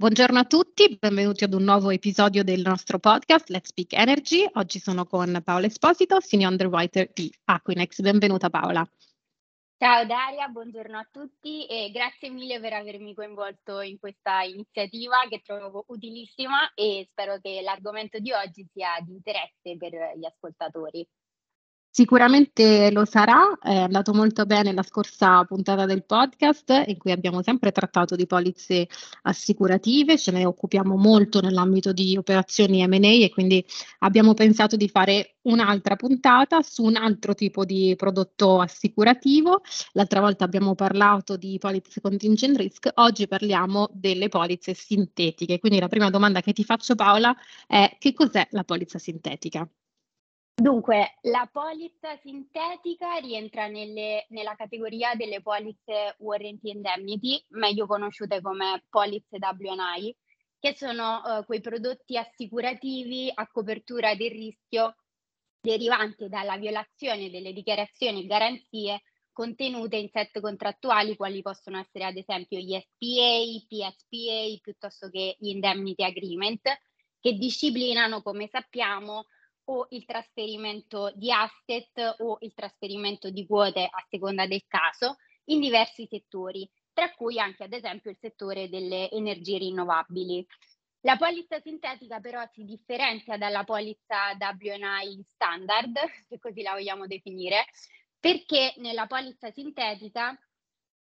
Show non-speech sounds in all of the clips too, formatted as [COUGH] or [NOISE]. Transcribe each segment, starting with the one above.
Buongiorno a tutti, benvenuti ad un nuovo episodio del nostro podcast Let's Speak Energy. Oggi sono con Paola Esposito, Senior Underwriter di Aquinex. Benvenuta Paola. Ciao Daria, buongiorno a tutti e grazie mille per avermi coinvolto in questa iniziativa che trovo utilissima e spero che l'argomento di oggi sia di interesse per gli ascoltatori. Sicuramente lo sarà, è andato molto bene la scorsa puntata del podcast in cui abbiamo sempre trattato di polizze assicurative, ce ne occupiamo molto nell'ambito di operazioni M&A e quindi abbiamo pensato di fare un'altra puntata su un altro tipo di prodotto assicurativo. L'altra volta abbiamo parlato di polizze contingent risk, oggi parliamo delle polizze sintetiche. Quindi la prima domanda che ti faccio Paola è che cos'è la polizza sintetica? Dunque, la polizza sintetica rientra nelle, nella categoria delle polizze warranty indemnity, meglio conosciute come polizze WNI, che sono uh, quei prodotti assicurativi a copertura del rischio derivante dalla violazione delle dichiarazioni e garanzie contenute in set contrattuali, quali possono essere ad esempio gli SPA, PSPA, piuttosto che gli indemnity agreement, che disciplinano, come sappiamo, o il trasferimento di asset o il trasferimento di quote a seconda del caso in diversi settori, tra cui anche ad esempio il settore delle energie rinnovabili. La polizza sintetica però si differenzia dalla polizza WNI standard, se così la vogliamo definire, perché nella polizza sintetica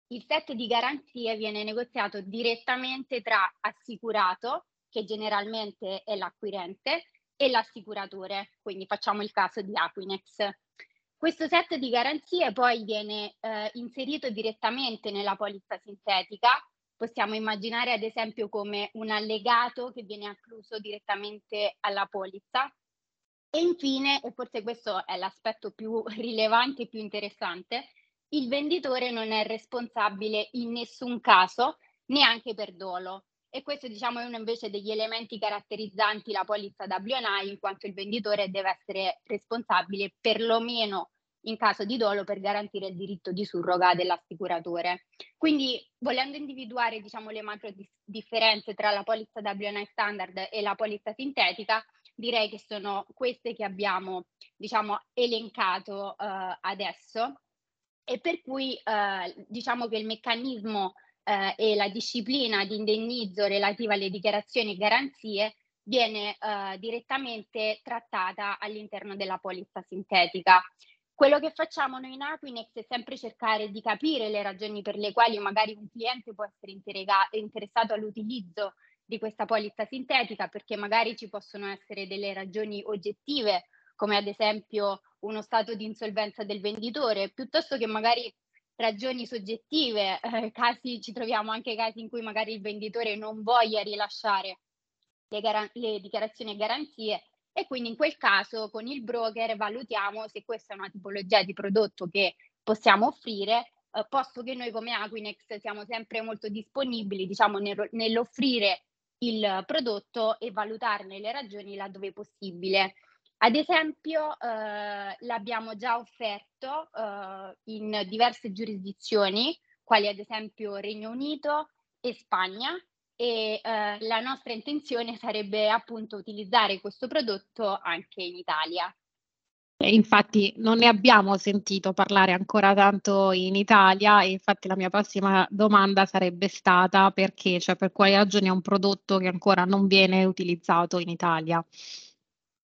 il set di garanzie viene negoziato direttamente tra assicurato, che generalmente è l'acquirente, e l'assicuratore, quindi facciamo il caso di Aquinex. Questo set di garanzie poi viene eh, inserito direttamente nella polizza sintetica, possiamo immaginare ad esempio come un allegato che viene accluso direttamente alla polizza. E infine, e forse questo è l'aspetto più rilevante e più interessante, il venditore non è responsabile in nessun caso, neanche per dolo. E questo diciamo è uno invece degli elementi caratterizzanti la polizza WNI, in quanto il venditore deve essere responsabile perlomeno in caso di dolo per garantire il diritto di surroga dell'assicuratore. Quindi volendo individuare diciamo, le macro differenze tra la polizza WNI standard e la polizza sintetica, direi che sono queste che abbiamo diciamo, elencato uh, adesso e per cui uh, diciamo che il meccanismo eh, e la disciplina di indennizzo relativa alle dichiarazioni e garanzie viene eh, direttamente trattata all'interno della polizza sintetica. Quello che facciamo noi in Aquinex è sempre cercare di capire le ragioni per le quali magari un cliente può essere interessato all'utilizzo di questa polizza sintetica, perché magari ci possono essere delle ragioni oggettive, come ad esempio uno stato di insolvenza del venditore, piuttosto che magari ragioni soggettive, eh, casi, ci troviamo anche casi in cui magari il venditore non voglia rilasciare le, gar- le dichiarazioni e garanzie e quindi in quel caso con il broker valutiamo se questa è una tipologia di prodotto che possiamo offrire, eh, posto che noi come Aquinex siamo sempre molto disponibili diciamo, nel, nell'offrire il prodotto e valutarne le ragioni laddove possibile. Ad esempio, eh, l'abbiamo già offerto eh, in diverse giurisdizioni, quali ad esempio Regno Unito e Spagna, e eh, la nostra intenzione sarebbe appunto utilizzare questo prodotto anche in Italia. Infatti non ne abbiamo sentito parlare ancora tanto in Italia e infatti la mia prossima domanda sarebbe stata perché, cioè per quali ragioni è un prodotto che ancora non viene utilizzato in Italia.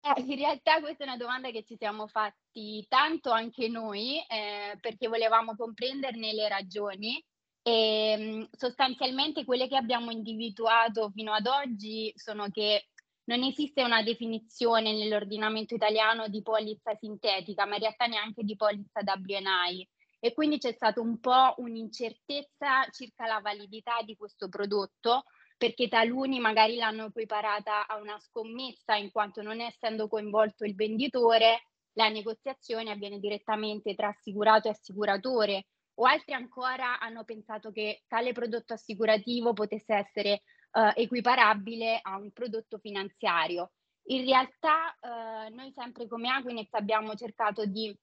Eh, in realtà questa è una domanda che ci siamo fatti tanto anche noi eh, perché volevamo comprenderne le ragioni. E mm, sostanzialmente quelle che abbiamo individuato fino ad oggi sono che non esiste una definizione nell'ordinamento italiano di polizza sintetica, ma in realtà neanche di polizza WNI e quindi c'è stata un po' un'incertezza circa la validità di questo prodotto perché taluni magari l'hanno equiparata a una scommessa in quanto non essendo coinvolto il venditore, la negoziazione avviene direttamente tra assicurato e assicuratore o altri ancora hanno pensato che tale prodotto assicurativo potesse essere uh, equiparabile a un prodotto finanziario. In realtà uh, noi sempre come Aquinex abbiamo cercato di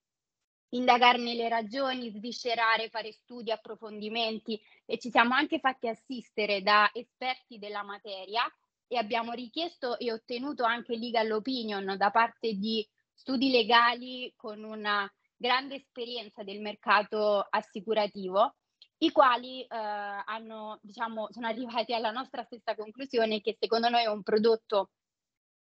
indagarne le ragioni, sviscerare, fare studi, approfondimenti. E ci siamo anche fatti assistere da esperti della materia e abbiamo richiesto e ottenuto anche legal opinion da parte di studi legali con una grande esperienza del mercato assicurativo, i quali eh, hanno, diciamo, sono arrivati alla nostra stessa conclusione che secondo noi è un prodotto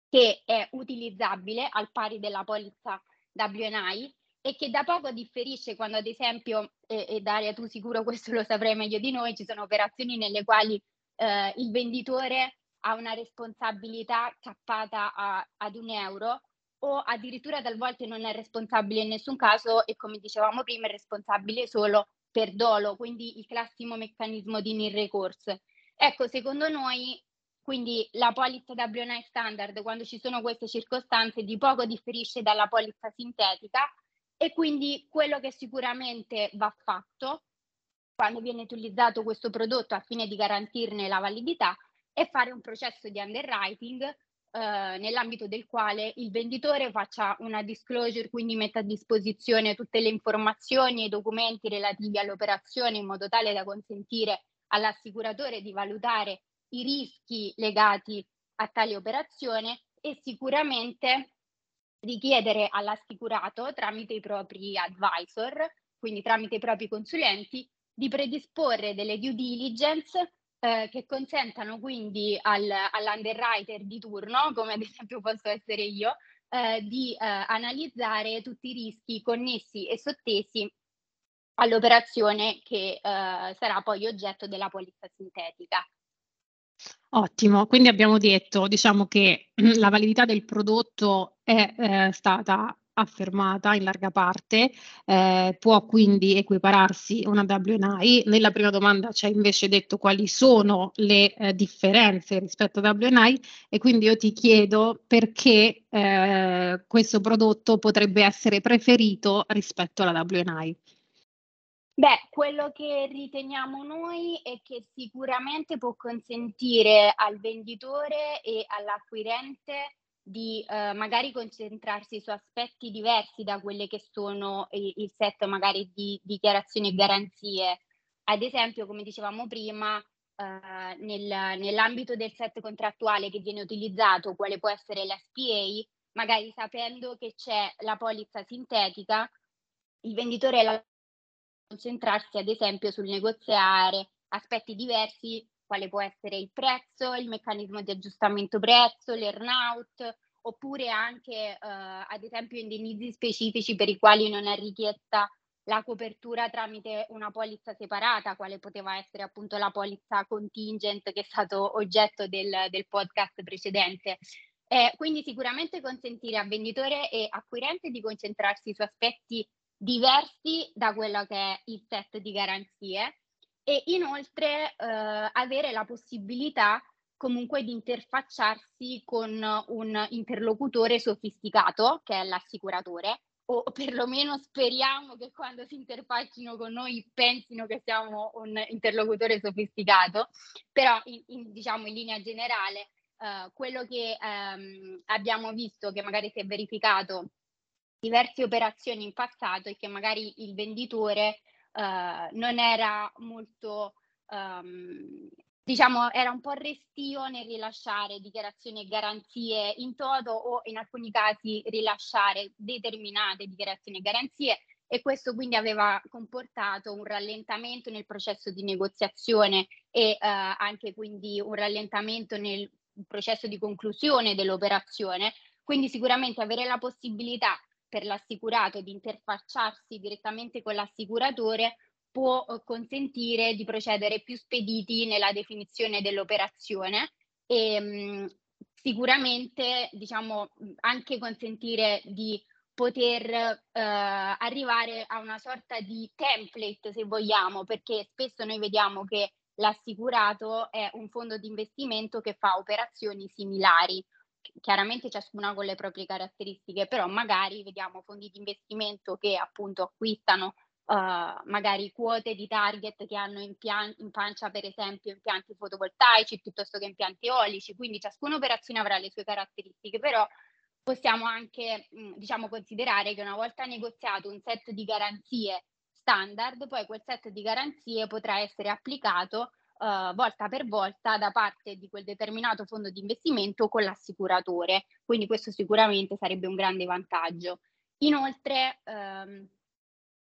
che è utilizzabile al pari della polizza WNI e che da poco differisce quando ad esempio, e, e Daria tu sicuro questo lo saprai meglio di noi, ci sono operazioni nelle quali eh, il venditore ha una responsabilità cappata a, ad un euro o addirittura talvolta non è responsabile in nessun caso e come dicevamo prima è responsabile solo per dolo, quindi il classico meccanismo di nil recourse. Ecco, secondo noi quindi la polizza WNI standard quando ci sono queste circostanze di poco differisce dalla polizza sintetica e quindi quello che sicuramente va fatto quando viene utilizzato questo prodotto a fine di garantirne la validità è fare un processo di underwriting eh, nell'ambito del quale il venditore faccia una disclosure, quindi metta a disposizione tutte le informazioni e i documenti relativi all'operazione in modo tale da consentire all'assicuratore di valutare i rischi legati a tale operazione e sicuramente richiedere all'assicurato tramite i propri advisor, quindi tramite i propri consulenti, di predisporre delle due diligence eh, che consentano quindi al, all'underwriter di turno, come ad esempio posso essere io, eh, di eh, analizzare tutti i rischi connessi e sottesi all'operazione che eh, sarà poi oggetto della polizza sintetica. Ottimo, quindi abbiamo detto, diciamo che [CLEARS THROAT] la validità del prodotto è eh, stata affermata in larga parte, eh, può quindi equipararsi una WNI. Nella prima domanda ci hai invece detto quali sono le eh, differenze rispetto a WNI e quindi io ti chiedo perché eh, questo prodotto potrebbe essere preferito rispetto alla WNI. Beh, quello che riteniamo noi è che sicuramente può consentire al venditore e all'acquirente di eh, magari concentrarsi su aspetti diversi da quelle che sono il, il set magari di dichiarazioni e garanzie. Ad esempio, come dicevamo prima, eh, nel, nell'ambito del set contrattuale che viene utilizzato, quale può essere l'SPA, magari sapendo che c'è la polizza sintetica, il venditore la concentrarsi ad esempio sul negoziare aspetti diversi, quale può essere il prezzo, il meccanismo di aggiustamento prezzo, l'earnout, oppure anche eh, ad esempio indennizi specifici per i quali non è richiesta la copertura tramite una polizza separata, quale poteva essere appunto la polizza contingent che è stato oggetto del, del podcast precedente. Eh, quindi sicuramente consentire a venditore e acquirente di concentrarsi su aspetti diversi da quello che è il set di garanzie e inoltre eh, avere la possibilità comunque di interfacciarsi con un interlocutore sofisticato che è l'assicuratore o perlomeno speriamo che quando si interfaccino con noi pensino che siamo un interlocutore sofisticato, però in, in, diciamo in linea generale eh, quello che ehm, abbiamo visto che magari si è verificato diverse operazioni in passato e che magari il venditore uh, non era molto, um, diciamo, era un po' restio nel rilasciare dichiarazioni e garanzie in toto o in alcuni casi rilasciare determinate dichiarazioni e garanzie e questo quindi aveva comportato un rallentamento nel processo di negoziazione e uh, anche quindi un rallentamento nel processo di conclusione dell'operazione. Quindi sicuramente avere la possibilità per l'assicurato di interfacciarsi direttamente con l'assicuratore può eh, consentire di procedere più spediti nella definizione dell'operazione e mh, mm, sicuramente diciamo anche consentire di poter eh, arrivare a una sorta di template se vogliamo perché spesso noi vediamo che l'assicurato è un fondo di investimento che fa operazioni similari chiaramente ciascuna con le proprie caratteristiche, però magari vediamo fondi di investimento che appunto acquistano uh, magari quote di target che hanno in, pian- in pancia per esempio impianti fotovoltaici piuttosto che impianti eolici, quindi ciascuna operazione avrà le sue caratteristiche, però possiamo anche diciamo, considerare che una volta negoziato un set di garanzie standard, poi quel set di garanzie potrà essere applicato uh, volta per volta da parte di quel determinato fondo di investimento con l'assicuratore. Quindi questo sicuramente sarebbe un grande vantaggio. Inoltre, ehm,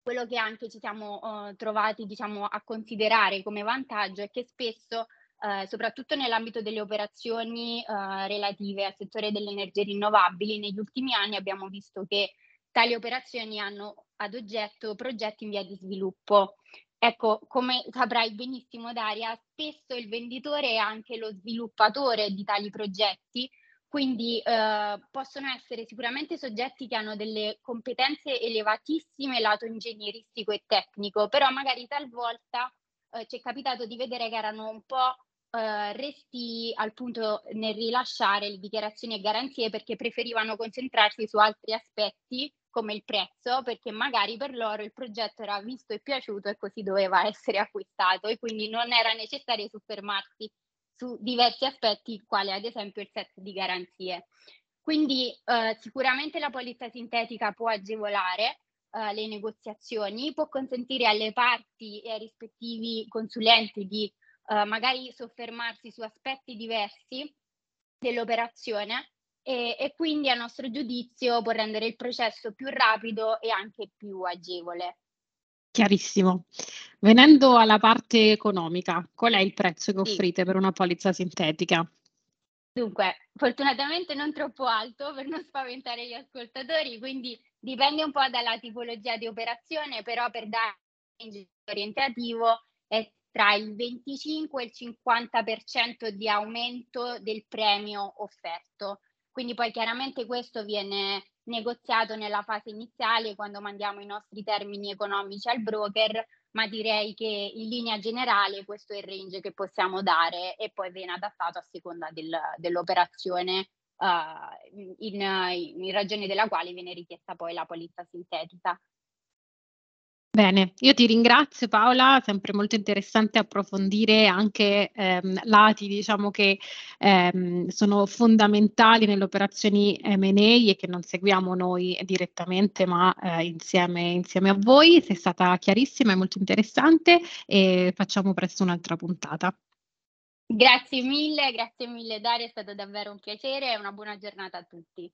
quello che anche ci siamo uh, trovati diciamo, a considerare come vantaggio è che spesso Uh, soprattutto nell'ambito delle operazioni uh, relative al settore delle energie rinnovabili, negli ultimi anni abbiamo visto che tali operazioni hanno ad oggetto progetti in via di sviluppo. Ecco, come saprai benissimo Daria, spesso il venditore è anche lo sviluppatore di tali progetti, quindi eh, possono essere sicuramente soggetti che hanno delle competenze elevatissime lato ingegneristico e tecnico, però magari talvolta eh, ci è capitato di vedere che erano un po' eh, resti al punto nel rilasciare le dichiarazioni e garanzie perché preferivano concentrarsi su altri aspetti come il prezzo, perché magari per loro il progetto era visto e piaciuto e così doveva essere acquistato e quindi non era necessario soffermarsi su diversi aspetti, quali ad esempio il set di garanzie. Quindi eh, sicuramente la polizza sintetica può agevolare eh, le negoziazioni, può consentire alle parti e ai rispettivi consulenti di eh, magari soffermarsi su aspetti diversi dell'operazione e, e quindi a nostro giudizio può rendere il processo più rapido e anche più agevole. Chiarissimo. Venendo alla parte economica, qual è il prezzo che offrite sì. per una polizza sintetica? Dunque, fortunatamente non troppo alto per non spaventare gli ascoltatori, quindi dipende un po' dalla tipologia di operazione, però per dare un orientativo è tra il 25 e il 50% di aumento del premio offerto. Quindi poi chiaramente questo viene negoziato nella fase iniziale quando mandiamo i nostri termini economici al broker, ma direi che in linea generale questo è il range che possiamo dare e poi viene adattato a seconda del, dell'operazione uh, in, in ragione della quale viene richiesta poi la polizza sintetica. Bene, io ti ringrazio Paola, sempre molto interessante approfondire anche ehm, lati diciamo che ehm, sono fondamentali nelle operazioni M&A e che non seguiamo noi direttamente ma eh, insieme, insieme a voi. Sei stata chiarissima e molto interessante e facciamo presto un'altra puntata. Grazie mille, grazie mille Daria, è stato davvero un piacere e una buona giornata a tutti.